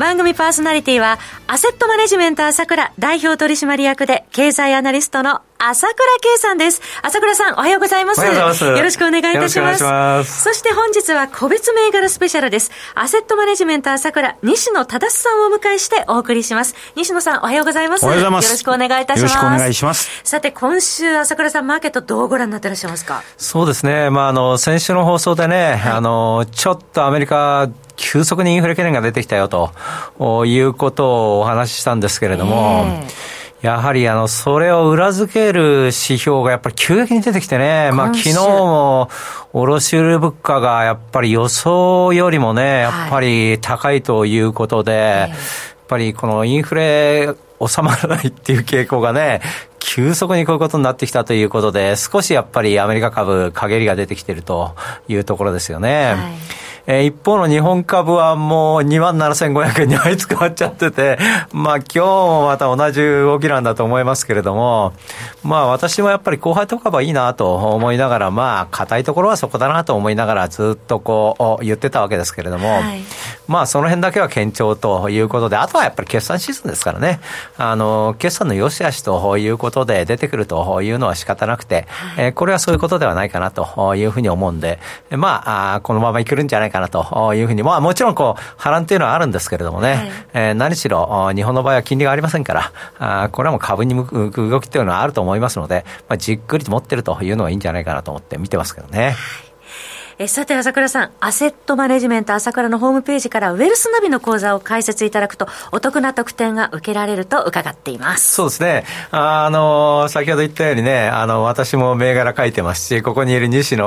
番組パーソナリティは、アセットマネジメント朝倉代表取締役で、経済アナリストの朝倉圭さんです。朝倉さん、おはようございます。おはようございます。よろしくお願いいたします。ますそして本日は個別銘柄スペシャルです。アセットマネジメント朝倉、西野忠さんをお迎えしてお送りします。西野さん、おはようございます。おはようございます。よろしくお願いいたします。よろしくお願いします。さて、今週、朝倉さん、マーケットどうご覧になってらっしゃいますか？そうですね。まあ、あの、先週の放送でね、はい、あの、ちょっとアメリカ、急速にインフレ懸念が出てきたよということをお話ししたんですけれども、えー、やはりあの、それを裏付ける指標がやっぱり急激に出てきてね、まあ昨日も卸売物価がやっぱり予想よりもね、やっぱり高いということで、やっぱりこのインフレ収まらないっていう傾向がね、急速にこういうことになってきたということで、少しやっぱりアメリカ株、陰りが出てきているというところですよね。はいえー、一方の日本株はもう2万7500円にあいつ変わっちゃってて、まあ今日もまた同じ動きなんだと思いますけれども、まあ私もやっぱり後輩と株はいいなと思いながら、まあ硬いところはそこだなと思いながらずっとこう言ってたわけですけれども、はい、まあその辺だけは堅調ということで、あとはやっぱり決算シーズンですからね、あの、決算の良し悪しということで出てくるというのは仕方なくて、はい、えー、これはそういうことではないかなというふうに思うんで、まあ、あこのままいけるんじゃないかなというふうに、まあもちろんこう、波乱っていうのはあるんですけれどもね、はい、えー、何しろ日本の場合は金利がありませんから、あこれはもう株に向く動きっていうのはあると思いますので、まあ、じっくりと持ってるというのはいいんじゃないかなと思って見てますけどね。えさて、朝倉さん、アセットマネジメント朝倉のホームページからウェルスナビの講座を開設いただくと、お得な特典が受けられると伺っています。そうですね。あの、先ほど言ったようにね、あの、私も銘柄書いてますし、ここにいる西野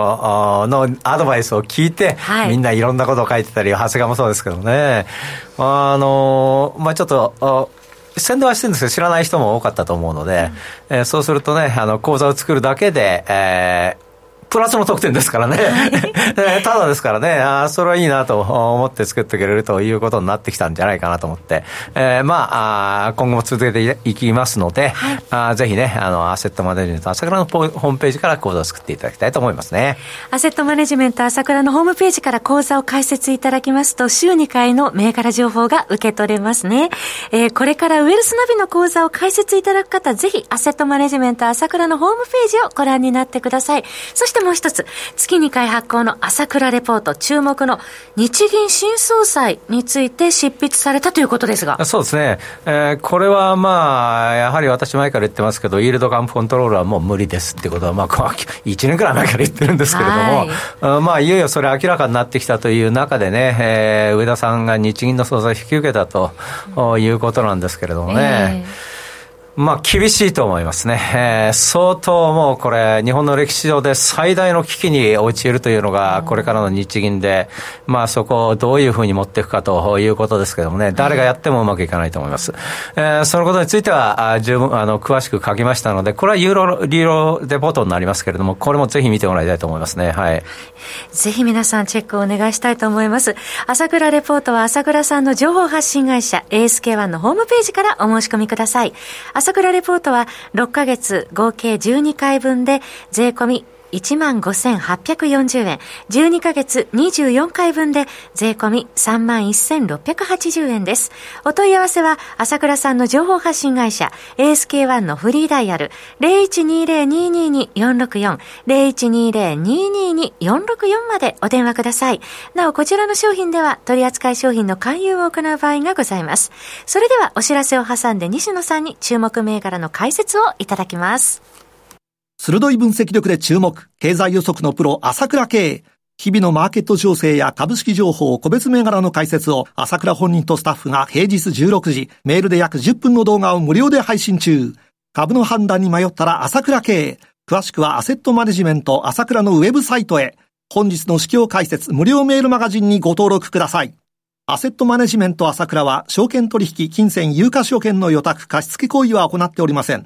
のアドバイスを聞いて、はい、みんないろんなことを書いてたり、長谷川もそうですけどね。あの、まあちょっと、宣伝はしてるんですけど、知らない人も多かったと思うので、うん、えー、そうするとね、あの、講座を作るだけで、えー、プラスの得点ですからね。ただですからね、あそれはいいなと思って作ってくれるということになってきたんじゃないかなと思って、えー、まああ、今後も続けていきますので、はい、あぜひね、あの、アセットマネジメント朝倉のホームページから講座を作っていただきたいと思いますね。アセットマネジメント朝倉のホームページから講座を開設いただきますと、週2回の銘柄情報が受け取れますね。えー、これからウェルスナビの講座を開設いただく方、ぜひアセットマネジメント朝倉のホームページをご覧になってください。そしてもう一つ、月2回発行の朝倉レポート、注目の日銀新総裁について執筆されたということですが。そうですね。えー、これはまあ、やはり私前から言ってますけど、イールドカンプコントロールはもう無理ですってことは、まあ、1年くらい前から言ってるんですけれども、はいまあ、いよいよそれ明らかになってきたという中でね、えー、上田さんが日銀の総裁を引き受けたということなんですけれどもね。えーまあ、厳しいと思いますね。えー、相当もうこれ、日本の歴史上で最大の危機に陥るというのが、これからの日銀で、まあ、そこをどういうふうに持っていくかということですけどもね、誰がやってもうまくいかないと思います。えー、そのことについては、十分、あの、詳しく書きましたので、これはユーロ、リーロデポートになりますけれども、これもぜひ見てもらいたいと思いますね。はい。ぜひ皆さんチェックをお願いしたいと思います。朝倉レポートは朝倉さんの情報発信会社 ASK1 のホームページからお申し込みください。朝倉レポートは6ヶ月合計12回分で税込み15,840円。12ヶ月24回分で税込み31,680円です。お問い合わせは、朝倉さんの情報発信会社 ASK1 のフリーダイヤル0120-222-464 0120-222-464までお電話ください。なお、こちらの商品では取扱い商品の勧誘を行う場合がございます。それではお知らせを挟んで西野さんに注目銘柄の解説をいただきます。鋭い分析力で注目、経済予測のプロ、朝倉慶。日々のマーケット情勢や株式情報、個別銘柄の解説を、朝倉本人とスタッフが平日16時、メールで約10分の動画を無料で配信中。株の判断に迷ったら朝倉慶。詳しくはアセットマネジメント朝倉のウェブサイトへ。本日の市況解説無料メールマガジンにご登録ください。アセットマネジメント朝倉は、証券取引、金銭、有価証券の予託、貸付行為は行っておりません。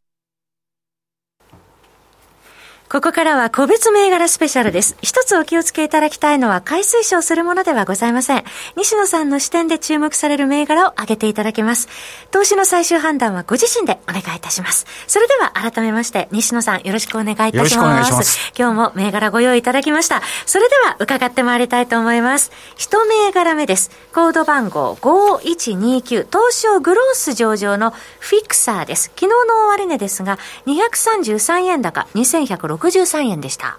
ここからは個別銘柄スペシャルです。一つお気をつけいただきたいのは、買い推奨するものではございません。西野さんの視点で注目される銘柄を挙げていただきます。投資の最終判断はご自身でお願いいたします。それでは改めまして、西野さんよろしくお願いいたします。よろしくお願いします。今日も銘柄ご用意いただきました。それでは伺ってまいりたいと思います。一銘柄目です。コード番号5129、東証グロース上場のフィクサーです。昨日の終値ですが、233円高、2160 63円でした。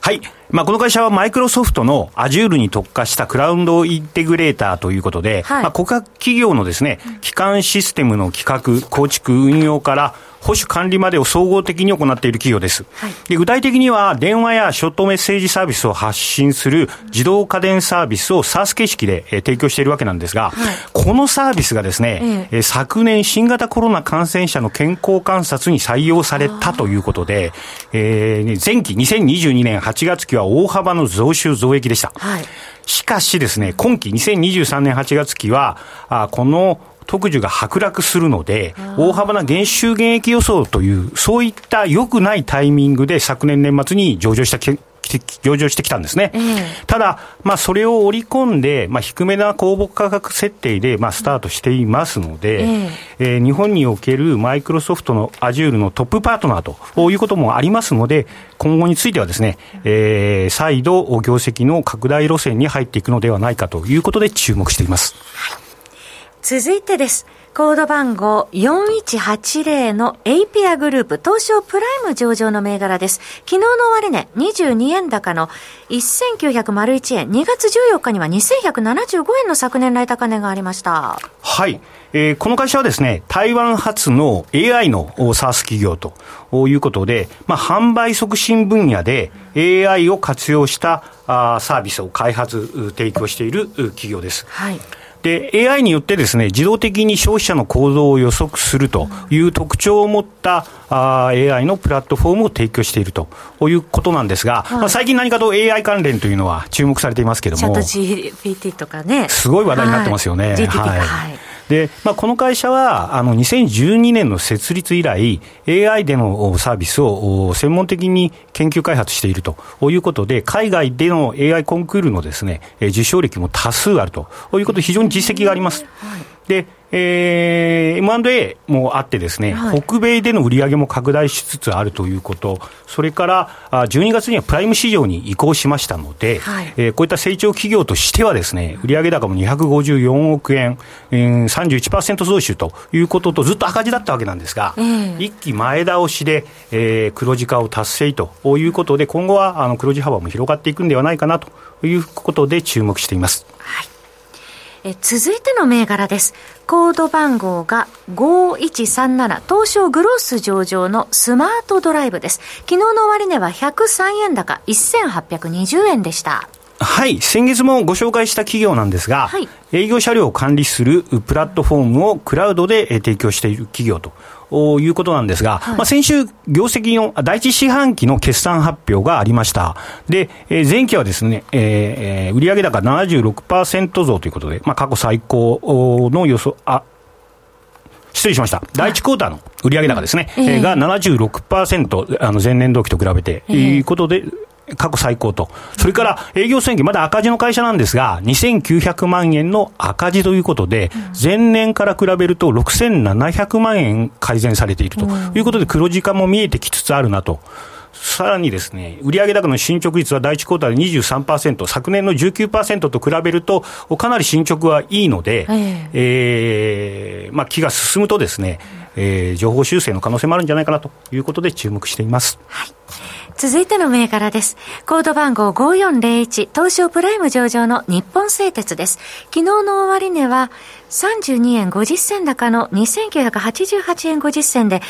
はい。まあ、この会社はマイクロソフトの Azure に特化したクラウドインテグレーターということで、はい、まあ、国家企業のですね、基幹システムの企画、構築、運用から保守管理までを総合的に行っている企業です。はい、で具体的には、電話やショートメッセージサービスを発信する自動家電サービスを SARS 形式で、えー、提供しているわけなんですが、はい、このサービスがですね、えー、昨年新型コロナ感染者の健康観察に採用されたということで、えー、前期2022年8月期は大幅の増収増益でした。はい、しかしですね、今期2023年8月期は、あこの特需が剥落するので、大幅な減収減益予想という、そういった良くないタイミングで昨年年末に上場した上場してきたんですね。えー、ただ、まあ、それを織り込んで、まあ、低めな公募価格設定で、まあ、スタートしていますので、えー、えー、日本におけるマイクロソフトの Azure のトップパートナーということもありますので、今後についてはですね、えー、再度、業績の拡大路線に入っていくのではないかということで注目しています。はい続いてです。コード番号4180のエイピアグループ東証プライム上場の銘柄です。昨日の終値22円高の1901円、2月14日には2175円の昨年来高値がありました。はい。えー、この会社はですね、台湾発の AI の SARS 企業ということで、まあ、販売促進分野で AI を活用したあサービスを開発、提供している企業です。はい。で、AI によってですね、自動的に消費者の行動を予測するという特徴を持った、あ AI のプラットフォームを提供しているということなんですが、はい、まあ、最近何かと AI 関連というのは注目されていますけれども。チャット GPT とかね。すごい話題になってますよね。はい、はい、はいで、まあ、この会社は、あの、2012年の設立以来、AI でのサービスを専門的に研究開発しているということで、海外での AI コンクールのですね、受賞歴も多数あるということ、非常に実績があります。はいで、えー、M&A もあってですね、はい、北米での売り上げも拡大しつつあるということ、それから12月にはプライム市場に移行しましたので、はい、えー、こういった成長企業としてはですね、売上高も254億円、えー、31%増収ということとずっと赤字だったわけなんですが、えー、一期前倒しで、えー、黒字化を達成ということで、今後はあの黒字幅も広がっていくんではないかなということで注目しています。はいえ続いての銘柄です。コード番号が5137東証グロース上場のスマートドライブです。昨日の終値は103円高1820円でした。はい。先月もご紹介した企業なんですが、はい、営業車両を管理するプラットフォームをクラウドで提供している企業ということなんですが、はい、まあ、先週、業績の第一四半期の決算発表がありました。で、えー、前期はですね、えー、売上高76%増ということで、まあ、過去最高の予想、あ、失礼しました。第一クォーターの売上高ですね、えー、が76%、あの前年同期と比べて、ということで、過去最高と。それから営業損益、まだ赤字の会社なんですが、2900万円の赤字ということで、前年から比べると6700万円改善されているということで、黒字化も見えてきつつあるなと。さらにですね、売上高の進捗率は第一クォーターで23%、昨年の19%と比べると、かなり進捗はいいので、ええー、まあ、気が進むとですね、えー、情報修正の可能性もあるんじゃないかなということで注目しています。はい続いての銘柄です。コード番号5401東証プライム上場の日本製鉄です。昨日の終値は32円50銭高の2988円50銭で、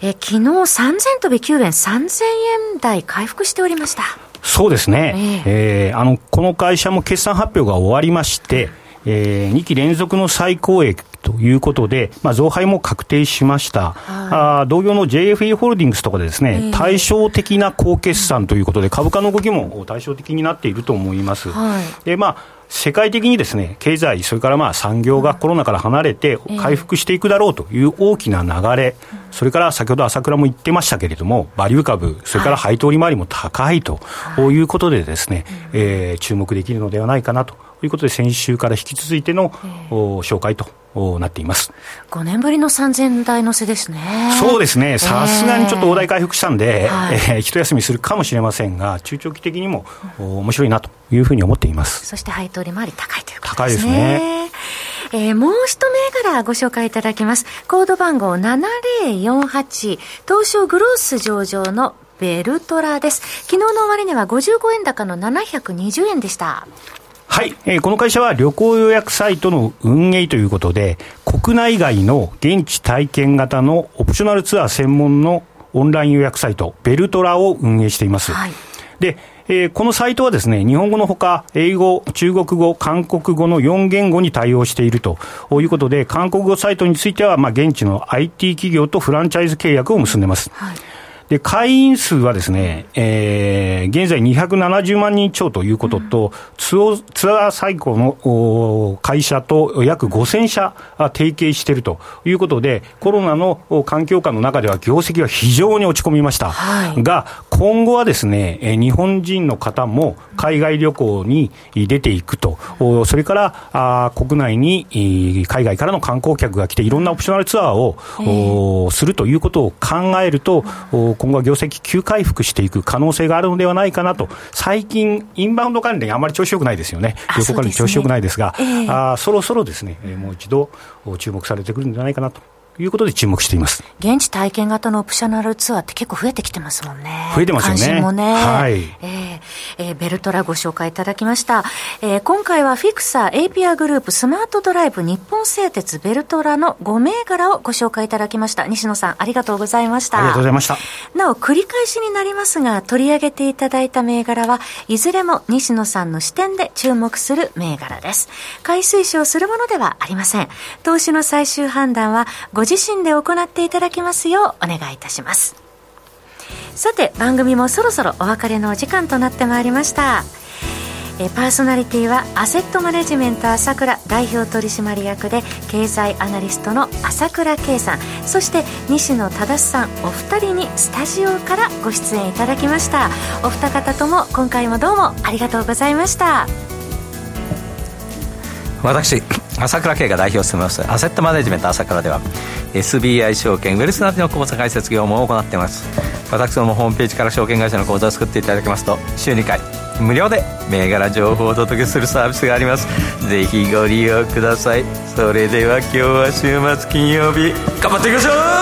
え昨日3000飛び9円3000円台回復しておりました。そうですね。えー、えー、あの、この会社も決算発表が終わりまして、えー、2期連続の最高益とということで、まあ、増配も確定しました。はい、あ同業の JFE ホールディングスとかでですね、えー、対照的な高決算ということで、株価の動きも対照的になっていると思います。はい、で、まあ世界的にですね経済、それからまあ産業がコロナから離れて回復していくだろうという大きな流れ、それから先ほど朝倉も言ってましたけれども、バリュー株、それから配当利回りも高いとい。うことで、ですね、えー、注目できるのではないかなということで、先週から引き続いての、紹介となっています5年ぶりの3000台乗せですね。そうですね、さすがにちょっと大台回復したんで、えー、えー、一休みするかもしれませんが、中長期的にも、うん、面白いなというふうに思っていますそして配当利回り高いということですね。高いですね。えー、もう一銘柄ご紹介いただきます。コード番号7048、東証グロース上場のベルトラです。昨日の終値は55円高の720円でした。はい、えー、この会社は旅行予約サイトの運営ということで、国内外の現地体験型のオプショナルツアー専門のオンライン予約サイト、ベルトラを運営しています。はい、で、えー、このサイトはですね、日本語のほか、英語、中国語、韓国語の4言語に対応しているということで、韓国語サイトについては、まあ、現地の IT 企業とフランチャイズ契約を結んでます。はいで、会員数はですね、えー、現在270万人超ということと、うん、ツアー最高の会社と約5000社提携しているということで、コロナの環境下の中では業績は非常に落ち込みました。はい、が、今後はですね、日本人の方も海外旅行に出ていくと、それからあ国内に海外からの観光客が来て、いろんなオプショナルツアーを、するということを考えると、今後は業績急回復していく可能性があるのではないかなと、最近、インバウンド関連、あまり調子よくないですよね、旅行関連、調子よくないですが、そ、ね。えー、あそろそろですね、もう一度注目されてくるんじゃないかなということで注目しています現地体験型のオプショナルツアーって結構増えてきてますもんね。増えてますよね。関心もね。はい。えー、えー、ベルトラご紹介いただきました。えー、今回はフィクサー、エイピアグループ、スマートドライブ、日本製鉄、ベルトラの5銘柄をご紹介いただきました。西野さん、ありがとうございました。ありがとうございました。なお、繰り返しになりますが、取り上げていただいた銘柄は、いずれも西野さんの視点で注目する銘柄です。買い推奨するものではありません。投資の最終判断は、ごご自身で行っていただきますようお願いいたします。さて番組もそろそろお別れのお時間となってまいりました。えパーソナリティはアセットマネジメント朝倉代表取締役で経済アナリストの朝倉圭さん。そして西野忠さんお二人にスタジオからご出演いただきました。お二方とも今回もどうもありがとうございました。私朝倉慶が代表を務めますアセットマネジメント朝倉では SBI 証券ウェルスナビの口座開設業務を行っています。私どもホームページから証券会社の口座を作っていただきますと週2回無料で銘柄情報をお届けするサービスがあります。ぜひご利用ください。それでは今日は週末金曜日頑張っていきましょう